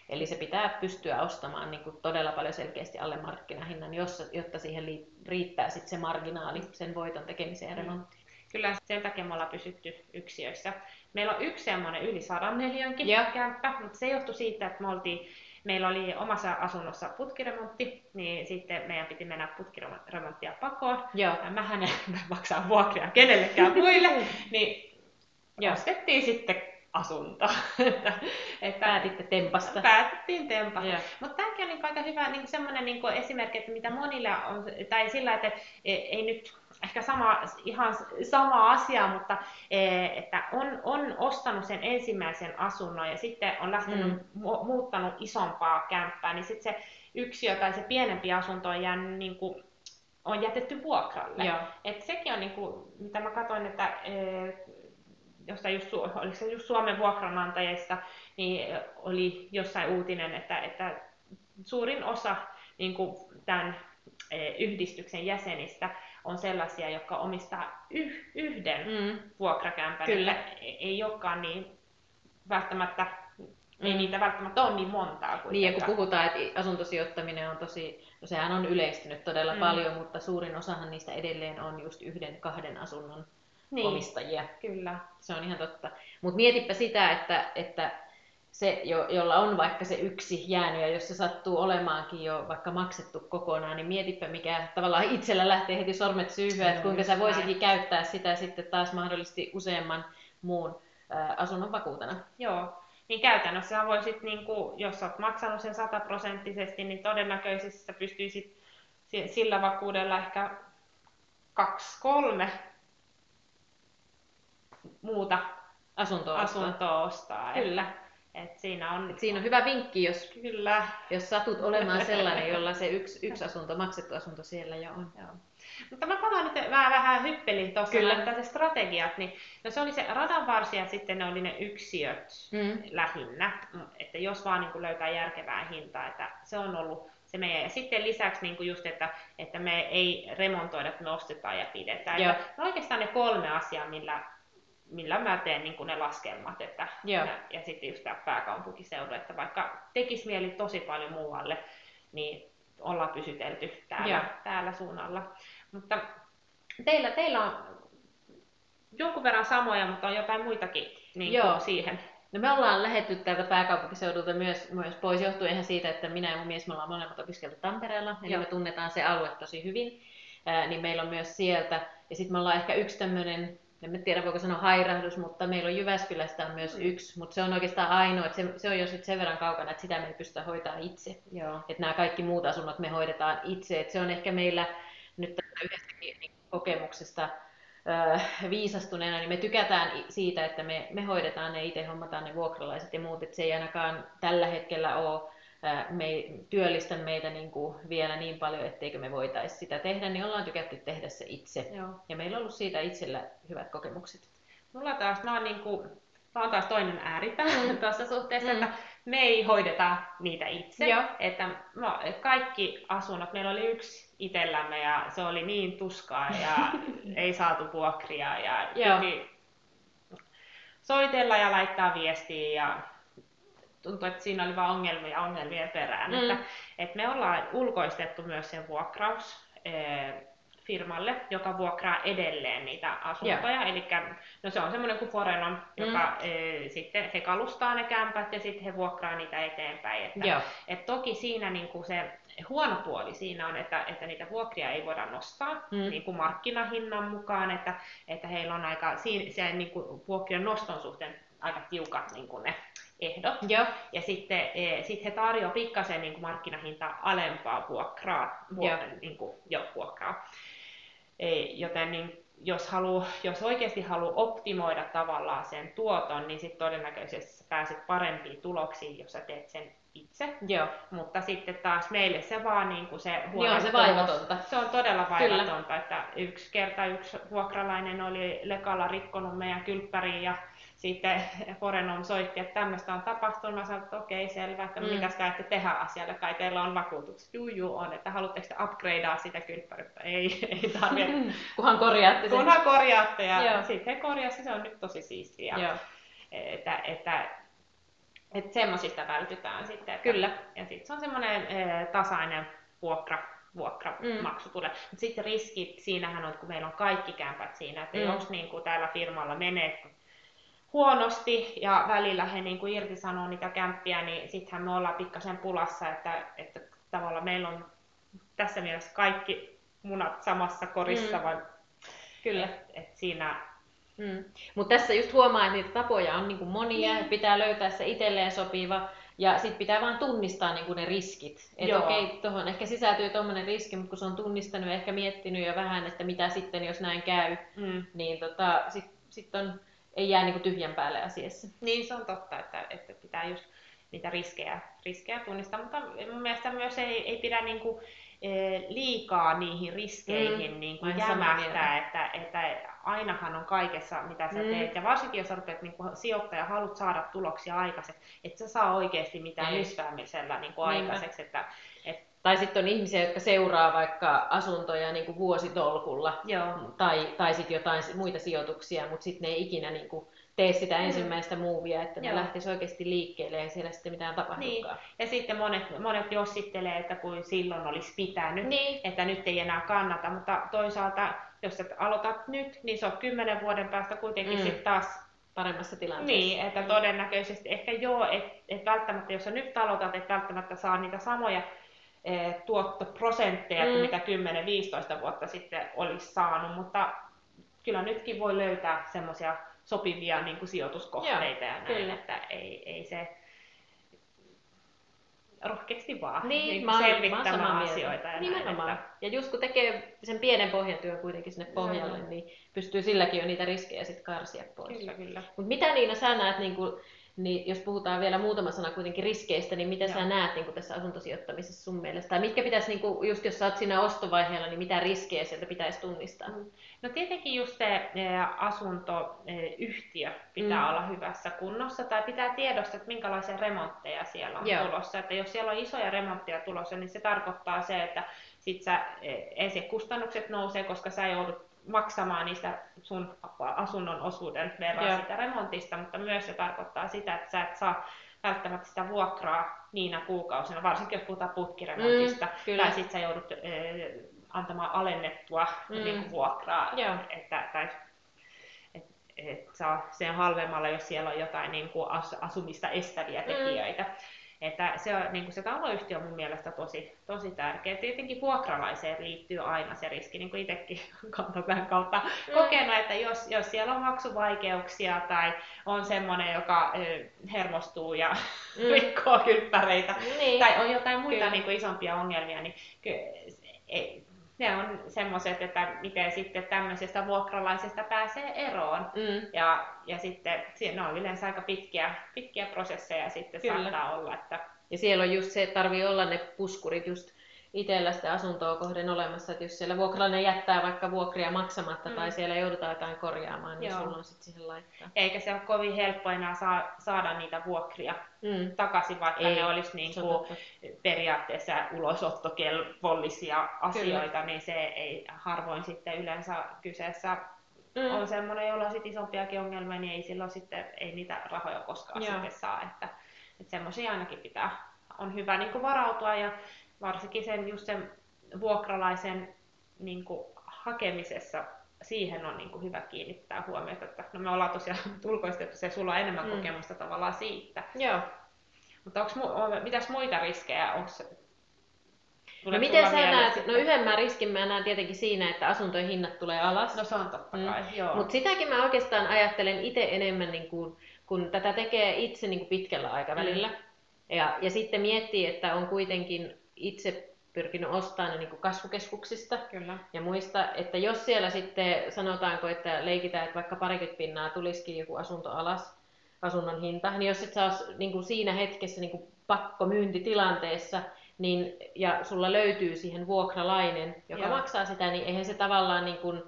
Eli se pitää pystyä ostamaan niin kuin todella paljon selkeästi alle markkinahinnan, jossa, jotta siihen riittää sit se marginaali sen voiton tekemiseen Mm. remonttiin. Kyllä sen takia me ollaan pysytty yksiöissä. Meillä on yksi semmoinen yli sadan neliönkin kämppä, mutta se johtui siitä, että me oltiin, meillä oli omassa asunnossa putkiremontti, niin sitten meidän piti mennä putkiremonttia pakoon. Joo. Ja mähän en [laughs] maksaa vuokria kenellekään muille, [laughs] niin Joo. ostettiin sitten asunto. että, [laughs] että Päätitte tempasta. Päätettiin tempata. Joo. Mutta tämäkin on niinku aika hyvä niin semmoinen niin esimerkki, että mitä monilla on, tai sillä, että e- ei nyt ehkä sama, ihan sama asia, mutta e, että on, on ostanut sen ensimmäisen asunnon ja sitten on lähtenyt Mm. mu- muuttanut isompaa kämppää, niin sitten se yksiö tai se pienempi asunto on jäänyt niin kuin, on jätetty vuokralle. Joo. Et sekin on, niin kuin, mitä mä katsoin, että e, jostain just, oliko se just Suomen vuokranantajista, niin oli jossain uutinen, että, että suurin osa niin kuin tämän eh, yhdistyksen jäsenistä on sellaisia, jotka omistaa yh, yhden mm. vuokrakämpän. Kyllä. Ei olekaan niin välttämättä Mm. Ei niitä välttämättä ole niin montaa kuitenkaan. Niin, ja kun puhutaan, että asuntosijoittaminen on tosi, no sehän on yleistynyt todella mm. paljon, mutta suurin osahan niistä edelleen on just yhden, kahden asunnon niin. omistajia. Kyllä. Se on ihan totta. Mutta mietipä sitä, että, että se, jo, jolla on vaikka se yksi jäänyt, ja jos se sattuu olemaankin jo vaikka maksettu kokonaan, niin mietipä mikä tavallaan itsellä lähtee heti sormet syyhyä, että kuinka sä voisitkin käyttää sitä sitten taas mahdollisesti useamman muun asunnon vakuutena. Joo, niin käytännössä voisit, niin kuin, jos olet maksanut sen sataprosenttisesti, niin todennäköisesti sä pystyisit sillä vakuudella ehkä kaksi, kolme muuta asuntoa, asuntoa ostaa. Kyllä. Et siinä, on, Et siinä on hyvä vinkki, jos, Kyllä. jos satut olemaan sellainen, [laughs] jolla se yksi, yksi asunto, maksettu asunto siellä jo on. Joo. Mutta mä palaan nyt, mä vähän hyppelin tuossa, että se strategiat, niin no se oli se radan varsi ja sitten ne oli ne yksiöt mm. lähinnä, että jos vaan niin löytää järkevää hintaa, että se on ollut se meidän. Ja sitten lisäksi niin just, että, että me ei remontoida, että me ostetaan ja pidetään. Joo. Että oikeastaan ne kolme asiaa, millä millä mä teen niin ne laskelmat. Että, ja, ja sitten just tämä pääkaupunkiseudu, että vaikka tekisi mieli tosi paljon muualle, niin ollaan pysytelty täällä, täällä suunnalla. Mutta teillä, teillä on jonkun verran samoja, mutta on jotain muitakin niin Joo. siihen. No me ollaan lähetty täältä pääkaupunkiseudulta myös, myös pois johtuen ihan siitä, että minä ja mun mies me ollaan molemmat opiskeltu Tampereella, eli Joo. me tunnetaan se alue tosi hyvin. Ää, niin meillä on myös sieltä. Ja sitten me ollaan ehkä yksi tämmöinen en tiedä voiko sanoa hairahdus, mutta meillä on Jyväskylästä on myös mm. yksi, mutta se on oikeastaan ainoa, että se, se on jo sit sen verran kaukana, että sitä me ei pystytä hoitaa itse. Joo. Että nämä kaikki muut asunnot me hoidetaan itse, että se on ehkä meillä nyt yhdestäkin niin kokemuksesta viisastuneena, niin me tykätään siitä, että me, me hoidetaan ne itse, hommataan ne vuokralaiset ja muut, että se ei ainakaan tällä hetkellä ole me, työllistä meitä niin kuin vielä niin paljon, etteikö me voitaisi sitä tehdä, niin ollaan tykätty tehdä se itse. Joo. Ja meillä on ollut siitä itsellä hyvät kokemukset. Mulla taas, mä oon, niin kuin, mä oon taas toinen ääripää mm. [laughs] tuossa suhteessa, mm. että me ei hoideta niitä itse. Joo. Että mä, kaikki asunnot, meillä oli yksi itsellämme ja se oli niin tuskaa ja [laughs] ei saatu vuokria ja piti soitella ja laittaa viestiä ja tuntui, että siinä oli vain ongelmia ongelmien perään. Mm. Että, että me ollaan ulkoistettu myös sen vuokraus eh, firmalle, joka vuokraa edelleen niitä asuntoja. Yeah. Eli no se on semmoinen kuin Forenon, joka mm. e, sitten he kalustaa ne kämpät ja sitten he vuokraa niitä eteenpäin. Että, yeah. et toki siinä niin kuin se huono puoli siinä on, että, että niitä vuokria ei voida nostaa mm. niin kuin markkinahinnan mukaan, että, että heillä on aika siinä, se niin kuin vuokrien noston suhteen aika tiukat niin kuin ne ehdot. Joo. Ja sitten e, sit he tarjoavat pikkasen niin kuin markkinahinta alempaa vuokraa, vuokra, niin kuin, jo, vuokraa. E, joten niin, jos, halu, jos oikeasti haluaa optimoida tavallaan sen tuoton, niin sitten todennäköisesti pääset parempiin tuloksiin, jos sä teet sen itse. Joo. Mutta sitten taas meille se vaan niin kuin se Joo, se vaivatonta. Se on todella vaivatonta, Kyllä. että yksi kerta yksi vuokralainen oli lekalla rikkonut meidän kylppäriin ja sitten Forenom soitti, että tämmöistä on tapahtunut. Mä sanoin, että okei, selvä, että mm. mitäs käytte tehdä asialle, kai teillä on vakuutukset. Juu, juu on, että haluatteko te upgradea sitä kylppäriä? Ei, [laughs] ei tarvitse. [laughs] Kunhan korjaatte sen. Kunhan korjaatte ja sitten he korjasivat, se on nyt tosi siistiä. Joo. Että, että että semmoisista vältytään sitten. Että, Kyllä. Ja sitten se on semmoinen e, tasainen vuokra, vuokramaksu mm. tulee. Mutta sitten riskit, siinähän on, kun meillä on kaikki kämpät siinä, että mm. jos niin kuin täällä firmalla menee huonosti ja välillä he niin kuin irtisanoo niitä kämppiä, niin sittenhän me ollaan pikkasen pulassa, että, että tavallaan meillä on tässä mielessä kaikki munat samassa korissa, mm. vaan Kyllä. Et, et siinä Mm. Mutta tässä just huomaa, että niitä tapoja on niinku monia, niin. pitää löytää se itselleen sopiva, ja sitten pitää vaan tunnistaa niinku ne riskit. Että okei, okay, tuohon ehkä sisältyy tuommoinen riski, mutta kun se on tunnistanut ja ehkä miettinyt jo vähän, että mitä sitten, jos näin käy, mm. niin tota, sitten sit on, ei jää niinku tyhjän päälle asiassa. Niin, se on totta, että, että pitää just niitä riskejä, riskejä tunnistaa, mutta mun mielestä myös ei, ei pidä niinku, Eh, liikaa niihin riskeihin mm. niin kuin jämähtää, että, että ainahan on kaikessa, mitä sä mm. teet. Ja varsinkin, jos rupeat niin kuin sijoittaja, haluat saada tuloksia aikaiseksi, että sä saa oikeasti mitään lyssäämisellä niin kuin aikaiseksi. Että, et tai sitten on ihmisiä, jotka seuraa vaikka asuntoja niin kuin vuositolkulla Joo. tai, tai sitten jotain muita sijoituksia, mutta sitten ne ei ikinä niin kuin tee sitä mm. ensimmäistä muuvia, että ne Joo. lähtisi oikeasti liikkeelle ja siellä sitten mitään tapahtukaan. Ja sitten monet, monet jossittelee, että kuin silloin olisi pitänyt, Niin. että nyt ei enää kannata, mutta toisaalta jos et aloitat nyt, niin se on kymmenen vuoden päästä kuitenkin Mm. mm. sitten taas paremmassa tilanteessa. niin, että todennäköisesti ehkä joo, että et välttämättä jos sä nyt aloitat, et välttämättä saa niitä samoja tuottoprosentteja Mm. kuin mitä 10-15 vuotta sitten olisi saanut, mutta kyllä nytkin voi löytää semmoisia sopivia niin kuin sijoituskohteita ja näin, kyllä. että ei, ei se rohkeasti vaan Niin, kuin mä mä selvittämään mieltä. asioita. Ja Nimenomaan. Näin, että, Ja just kun tekee sen pienen pohjatyön kuitenkin sinne pohjalle, Joo. niin pystyy silläkin jo niitä riskejä sitten karsia pois. kyllä, kyllä. Mutta mitä Niina sä näet, niin kun, niin jos puhutaan vielä muutama sana kuitenkin riskeistä, niin mitä Joo. sä näet niin tässä asuntosijoittamisessa sun mielestä? Tai mitkä pitäisi, niin kun, just jos sä oot siinä ostovaiheella, niin mitä riskejä sieltä pitäisi tunnistaa? Mm. No tietenkin just se eh, asuntoyhtiö pitää Mm. olla hyvässä kunnossa tai pitää tiedostaa, että minkälaisia remontteja siellä on Joo. tulossa. Että jos siellä on isoja remontteja tulossa, niin se tarkoittaa se, että sit sä, eh, ensin kustannukset nousee, koska sä joudut maksamaan niistä sun asunnon osuuden verran Joo. sitä remontista, mutta myös se tarkoittaa sitä, että sä et saa välttämättä sitä vuokraa niinä kuukausina, varsinkin jos puhutaan putkiremontista, Mm, kyllä. tai sitten sä joudut eh, antamaan alennettua Mm. mm. niin kuin vuokraa, Joo. että, tai et, et saa sen halvemmalla, jos siellä on jotain niin kuin as, asumista estäviä Mm. Että se, on, niin kuin se taloyhtiö on mun mielestä tosi, tosi tärkeä. Tietenkin vuokralaiseen liittyy aina se riski, niin kuin itsekin [laughs] kantapään kautta Mm. kokenut, että jos, jos siellä on maksuvaikeuksia tai on semmoinen, joka ö, hermostuu ja Mm. [laughs] rikkoo kylppäreitä, Niin. tai on jotain muita Kyllä. niin kuin isompia ongelmia, niin ky- ei, ne on semmoiset, että miten sitten tämmöisestä vuokralaisesta pääsee eroon. Mm. Ja, ja sitten ne on yleensä aika pitkiä, pitkiä prosesseja sitten Kyllä. saattaa olla, että Ja siellä on just se, että tarvii olla ne puskurit just itsellä sitä asuntoa kohden olemassa, että jos siellä vuokralainen jättää vaikka vuokria maksamatta Mm. tai siellä joudutaan jotain korjaamaan, niin Joo. sulla on sitten siihen laittaa. eikä se ole kovin helppo enää saa, saada niitä vuokria Mm. takaisin, vaikka Ei, ne olisi niin kuin periaatteessa ulosottokelpollisia asioita, niin se ei harvoin sitten yleensä kyseessä Mm. on semmoinen, jolla on sit isompiakin ongelmia, niin ei silloin sitten ei niitä rahoja koskaan Joo. sitten saa. Että, että semmoisia ainakin pitää, on hyvä niin kuin varautua ja varsinkin sen, just sen vuokralaisen niin kuin hakemisessa siihen on niin kuin hyvä kiinnittää huomiota. Että, no me ollaan tosiaan [laughs] ulkoistettu se, sulla on enemmän Mm. kokemusta tavallaan siitä. Joo. Mutta onko, mu- mitäs muita riskejä? Onks, No miten sä näet, sitten? no yhden mä riskin mä näen tietenkin siinä, että asuntojen hinnat tulee alas. No se on totta Mm. kai, joo. Mutta sitäkin mä oikeastaan ajattelen itse enemmän, niin kuin, kun tätä tekee itse niin kuin pitkällä aikavälillä. Mm. Ja, ja sitten miettii, että on kuitenkin itse pyrkinyt ostamaan ne niin kuin kasvukeskuksista Kyllä. ja muista, että jos siellä sitten sanotaanko, että leikitään, että vaikka parikymmentä pinnaa tulisikin joku asunto alas, asunnon hinta, niin jos et saa niin kuin siinä hetkessä niin kuin pakkomyyntitilanteessa, niin, ja sulla löytyy siihen vuokralainen, joka Joo. maksaa sitä, niin eihän se tavallaan niin kuin,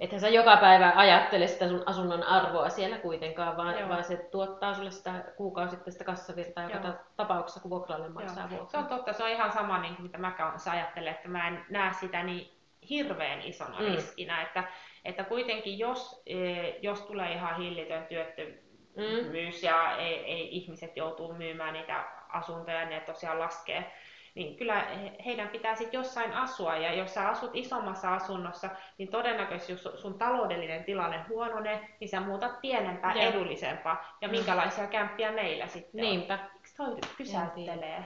ethän sä joka päivä ajattele sitä sun asunnon arvoa siellä kuitenkaan, vaan, Joo. vaan se tuottaa sulle sitä kuukausittaista kassavirtaa joka Joo. tapauksessa, kun vuokralainen maksaa Joo. Se vuokraa. on totta, se on ihan sama, niin kuin mitä mä kanssa ajattelen, että mä en näe sitä niin hirveän isona Mm. riskinä, että, että kuitenkin jos, eh, jos tulee ihan hillitön työttömyys Mm. ja ei, ei ihmiset joutuu myymään niitä asuntoja ja ne tosiaan laskee, niin kyllä he- heidän pitää sitten jossain asua, ja jos sä asut isommassa asunnossa, niin todennäköisesti jos sun taloudellinen tilanne huononee, niin sä muutat pienempää, Joo. edullisempaa. Ja Mm. minkälaisia kämppiä meillä sitten on. Niinpä. Miksi toi pysäyttelee?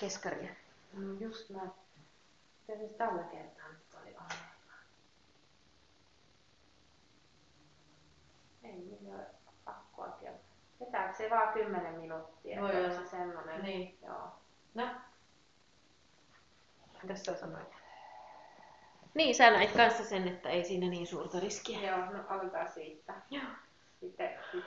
Keskaria. Mm, just mä. Tietysti tällä kertaa nyt oli aivan. Ei kertoa. Vetääkö se vaan 10 minuuttia? Voi että olla. se semmonen. Niin. Joo. No. Mitäs sä sanoit? Niin, sä näit kanssa sen, että ei siinä niin suurta riskiä. Joo, no aloitetaan siitä. Joo. Sitten, sit.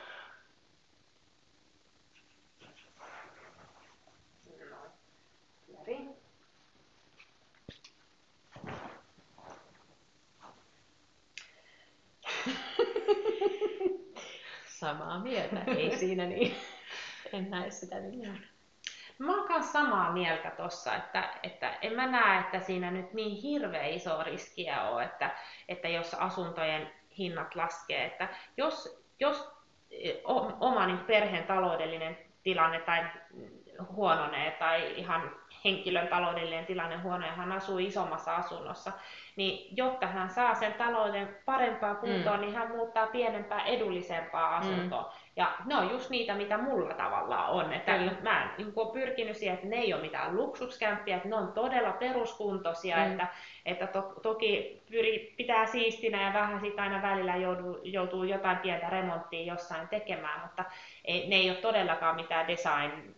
Samaa mieltä, ei [laughs] siinä niin. En näe sitä niin. Mä oon samaa mieltä tossa, että, että en mä näe, että siinä nyt niin hirveä iso riskiä on, että, että jos asuntojen hinnat laskee, että jos, jos oma niin perheen taloudellinen tilanne tai huononee tai ihan henkilön taloudellinen tilanne huono ja hän asuu isommassa asunnossa, niin jotta hän saa sen talouden parempaa kuntoon, mm. niin hän muuttaa pienempää, edullisempaa mm. asuntoa. Mm. Ja ne on just niitä, mitä mulla tavallaan on. Että Kyllä. mä niin olen pyrkinyt siihen, että ne ei ole mitään luksuskämppiä, että ne on todella peruskuntoisia, mm. että, että to, toki pyri, pitää siistinä ja vähän sitä aina välillä joutuu, joutuu jotain pientä remonttia jossain tekemään, mutta ei, ne ei ole todellakaan mitään design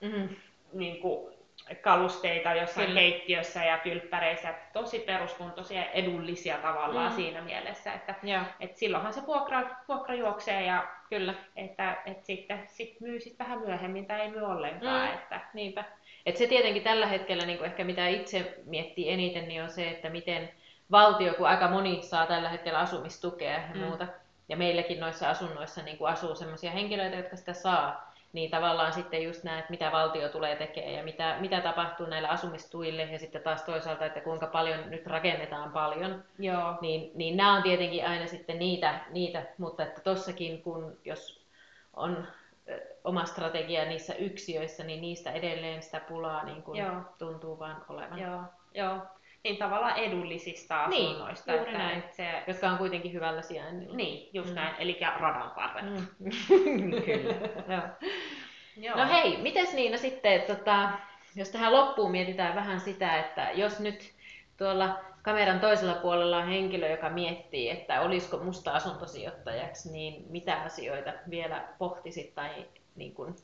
mm. niin kuin, kalusteita jossain Kyllä. keittiössä ja kylppäreissä, tosi peruskuntoisia ja edullisia tavallaan mm. siinä mielessä, että et silloinhan se vuokra, vuokra juoksee ja Kyllä. Että, että sitten sit myy sit vähän myöhemmin tai ei myy ollenkaan. Mm. Että... Niinpä. Et se tietenkin tällä hetkellä, niin ehkä mitä itse miettii eniten, niin on se, että miten valtio, kun aika moni saa tällä hetkellä asumistukea ja mm. muuta, ja meilläkin noissa asunnoissa niin kuin asuu sellaisia henkilöitä, jotka sitä saa, niin tavallaan sitten just näet, mitä valtio tulee tekemään ja mitä, mitä tapahtuu näillä asumistuille ja sitten taas toisaalta, että kuinka paljon nyt rakennetaan paljon. Joo. Niin, niin nämä on tietenkin aina sitten niitä, niitä mutta että tossakin kun jos on oma strategia niissä yksiöissä, niin niistä edelleen sitä pulaa niin kuin Joo. tuntuu vaan olevan. Joo. Joo niin tavallaan edullisista niin, asunnoista. Niin, juuri että, näin. Että. Jotka on kuitenkin hyvällä sijainnilla. Niin, just mm. näin, eli radan varrella. Mm. [laughs] Kyllä. Joo. Joo. No hei, mites Niina sitten, tota, jos tähän loppuun mietitään vähän sitä, että jos nyt tuolla kameran toisella puolella on henkilö, joka miettii, että olisiko musta asuntosijoittajaksi, niin mitä asioita vielä pohtisit tai niin kun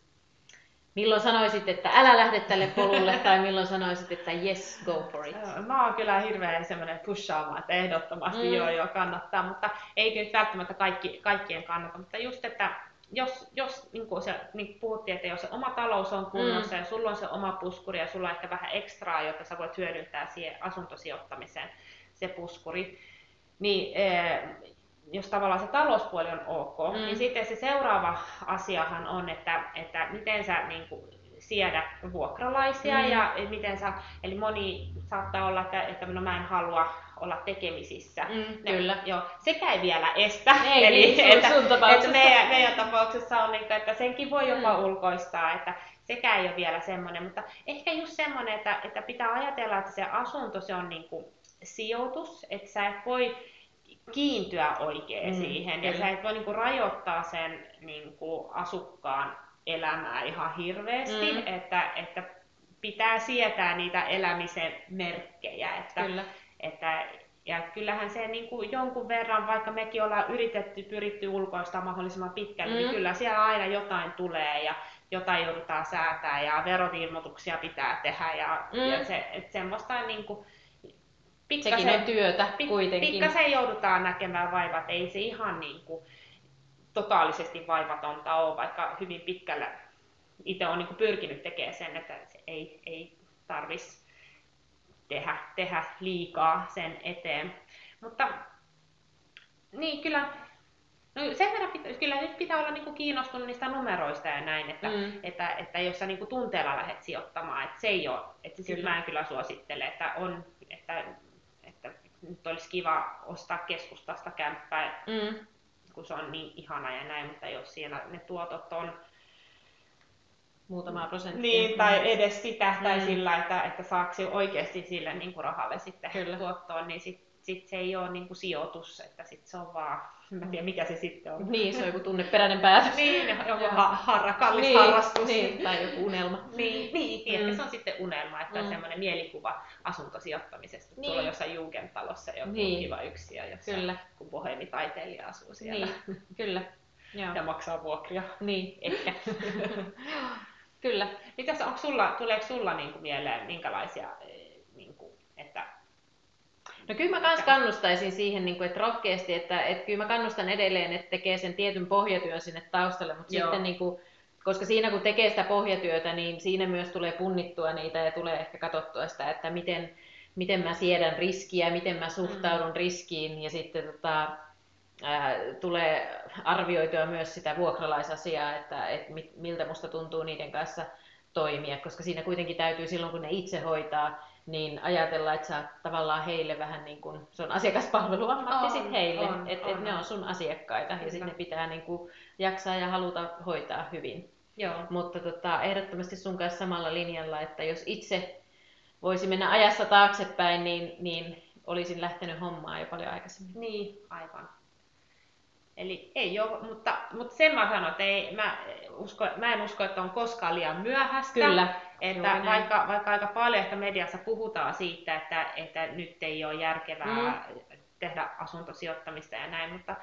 Milloin sanoisit, että älä lähde tälle polulle, tai milloin sanoisit, että yes, go for it? Mä oon kyllä hirveän semmoinen pushaava, että ehdottomasti mm. joo, joo, kannattaa, mutta ei nyt välttämättä kaikki, kaikkien kannata, mutta just, että jos, jos niin kuin se, niin puhuttiin, että jos se oma talous on kunnossa mm. ja sulla on se oma puskuri ja sulla on ehkä vähän ekstraa, jota sä voit hyödyntää siihen asuntosijoittamiseen, se puskuri, niin eh, jos tavallaan se talouspuoli on ok, mm. niin sitten se seuraava asiahan on, että, että miten sä niin kuin, siedä vuokralaisia mm. ja miten sä, eli moni saattaa olla, että, että no mä en halua olla tekemisissä. Mm, ne, kyllä. Joo, sekä ei vielä estä. Ei, eli, niin, että, sun että meidän, meidän tapauksessa on, niin, että senkin voi jopa mm. ulkoistaa, että sekä ei ole vielä semmoinen, mutta ehkä just semmoinen, että, että pitää ajatella, että se asunto se on niin kuin sijoitus, että sä et voi kiintyä oikein mm, siihen. Ja sä et voi niinku rajoittaa sen niinku asukkaan elämää ihan hirveästi, mm. että, että pitää sietää niitä elämisen merkkejä. Että, Kyllä. Että, ja kyllähän se niin kuin jonkun verran, vaikka mekin ollaan yritetty, pyritty ulkoista mahdollisimman pitkälle, niin mm. niin kyllä siellä aina jotain tulee ja jotain joudutaan säätää ja verotilmoituksia pitää tehdä ja, mm. ja se, että semmoista niin kuin, pikkasen, Sekin on työtä kuitenkin. Pikkasen joudutaan näkemään vaivat, ei se ihan niin kuin totaalisesti vaivatonta ole, vaikka hyvin pitkällä itse olen niin pyrkinyt tekemään sen, että se ei, ei tarvitsisi tehdä, tehdä liikaa sen eteen. Mutta niin kyllä, no sen verran pitä, kyllä nyt pitää olla niin kiinnostunut niistä numeroista ja näin, että, mm. että, että jos sä niin tunteella lähdet sijoittamaan, että se ei ole, että siis mä en kyllä suosittele, että on, että nyt olisi kiva ostaa keskustasta kämppää, mm. kun se on niin ihana ja näin, mutta jos siellä ne tuotot on muutamaa prosenttia. Niin, tai edes sitä, mm. tai sillä, että, että saako oikeasti sille niin kuin rahalle sitten Kyllä. tuottoon, niin sit, sit se ei ole niin kuin sijoitus, että sit se on vaan Mä en tiedä, mikä se sitten on. Niin, se on joku tunneperäinen päätös. niin, joku ha- harra, kallis niin, harrastus. Niin, tai joku unelma. niin, niin, niin mm. se on sitten unelma, että mm. on semmoinen mielikuva asuntosijoittamisesta. Niin. Tuolla jossain Jugendtalossa joku niin. kiva yksiö, jossa kyllä. kun bohemitaiteilija asuu siellä. Niin, kyllä. Joo. Ja maksaa vuokria. Niin, ehkä. [laughs] kyllä. Mitäs, onko sulla, tuleeko sulla niin kuin mieleen minkälaisia No kyllä mä kans kannustaisin siihen, niin kuin, että rohkeasti, että, että kyllä mä kannustan edelleen, että tekee sen tietyn pohjatyön sinne taustalle, mutta Joo. sitten niin kuin, koska siinä kun tekee sitä pohjatyötä, niin siinä myös tulee punnittua niitä ja tulee ehkä katsottua sitä, että miten, miten mä siedän riskiä, miten mä suhtaudun mm. riskiin ja sitten tota, ää, tulee arvioitua myös sitä vuokralaisasiaa, että, että miltä musta tuntuu niiden kanssa toimia, koska siinä kuitenkin täytyy silloin, kun ne itse hoitaa, niin ajatella, että sä tavallaan heille vähän niin kuin, se on asiakaspalveluammatti sitten heille, että et ne on sun asiakkaita Kyllä. ja sitten ne pitää niin kuin jaksaa ja haluta hoitaa hyvin. Joo. Mutta tota, ehdottomasti sun kanssa samalla linjalla, että jos itse voisi mennä ajassa taaksepäin, niin, niin olisin lähtenyt hommaan jo paljon aikaisemmin. Niin, aivan. Eli ei ole, mutta, mutta sen mä sanon, että ei, mä, usko, mä en usko, että on koskaan liian myöhäistä. Kyllä. Että vaikka, vaikka aika paljon ehkä mediassa puhutaan siitä, että, että nyt ei ole järkevää mm. tehdä asuntosijoittamista ja näin, mutta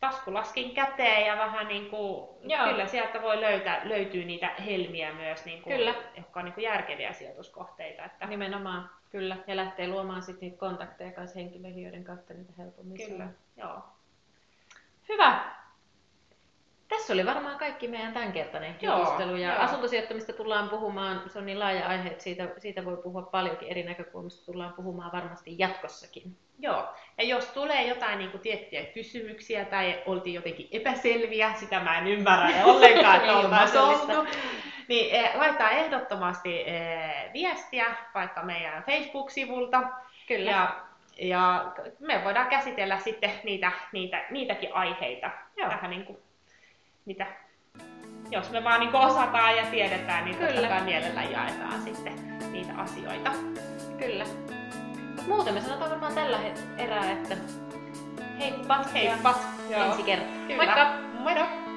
taskulaskin käteen ja vähän niin kuin, kyllä sieltä voi löytää, löytyy niitä helmiä myös, niin kuin, kyllä. jotka on niin kuin järkeviä sijoituskohteita. Että... Nimenomaan, kyllä. Ja lähtee luomaan sitten niitä kontakteja kanssa henkilöihin, joiden kautta niitä helpommin Kyllä, joo. Hyvä. Tässä oli varmaan kaikki meidän tämänkertainen jutustelu. Ja joo. asuntosijoittamista tullaan puhumaan, se on niin laaja aihe, että siitä, siitä voi puhua paljonkin eri näkökulmista. Tullaan puhumaan varmasti jatkossakin. Joo, ja jos tulee jotain niin kuin, tiettyjä kysymyksiä tai oltiin jotenkin epäselviä, sitä mä en ymmärrä [laughs] ollenkaan, että oltu, niin eh, laittaa ehdottomasti eh, viestiä vaikka meidän Facebook-sivulta. Kyllä. Ja, ja me voidaan käsitellä sitten niitä, niitä, niitäkin aiheita. Joo. Vähän niin kuin, mitä, jos me vaan niin osataan ja tiedetään, niin Kyllä. totta kai mielellä jaetaan sitten niitä asioita. Kyllä. Muuten me sanotaan varmaan tällä erää, että heippa, heippa. Ja ensi kertaa. Moikka! Moikka!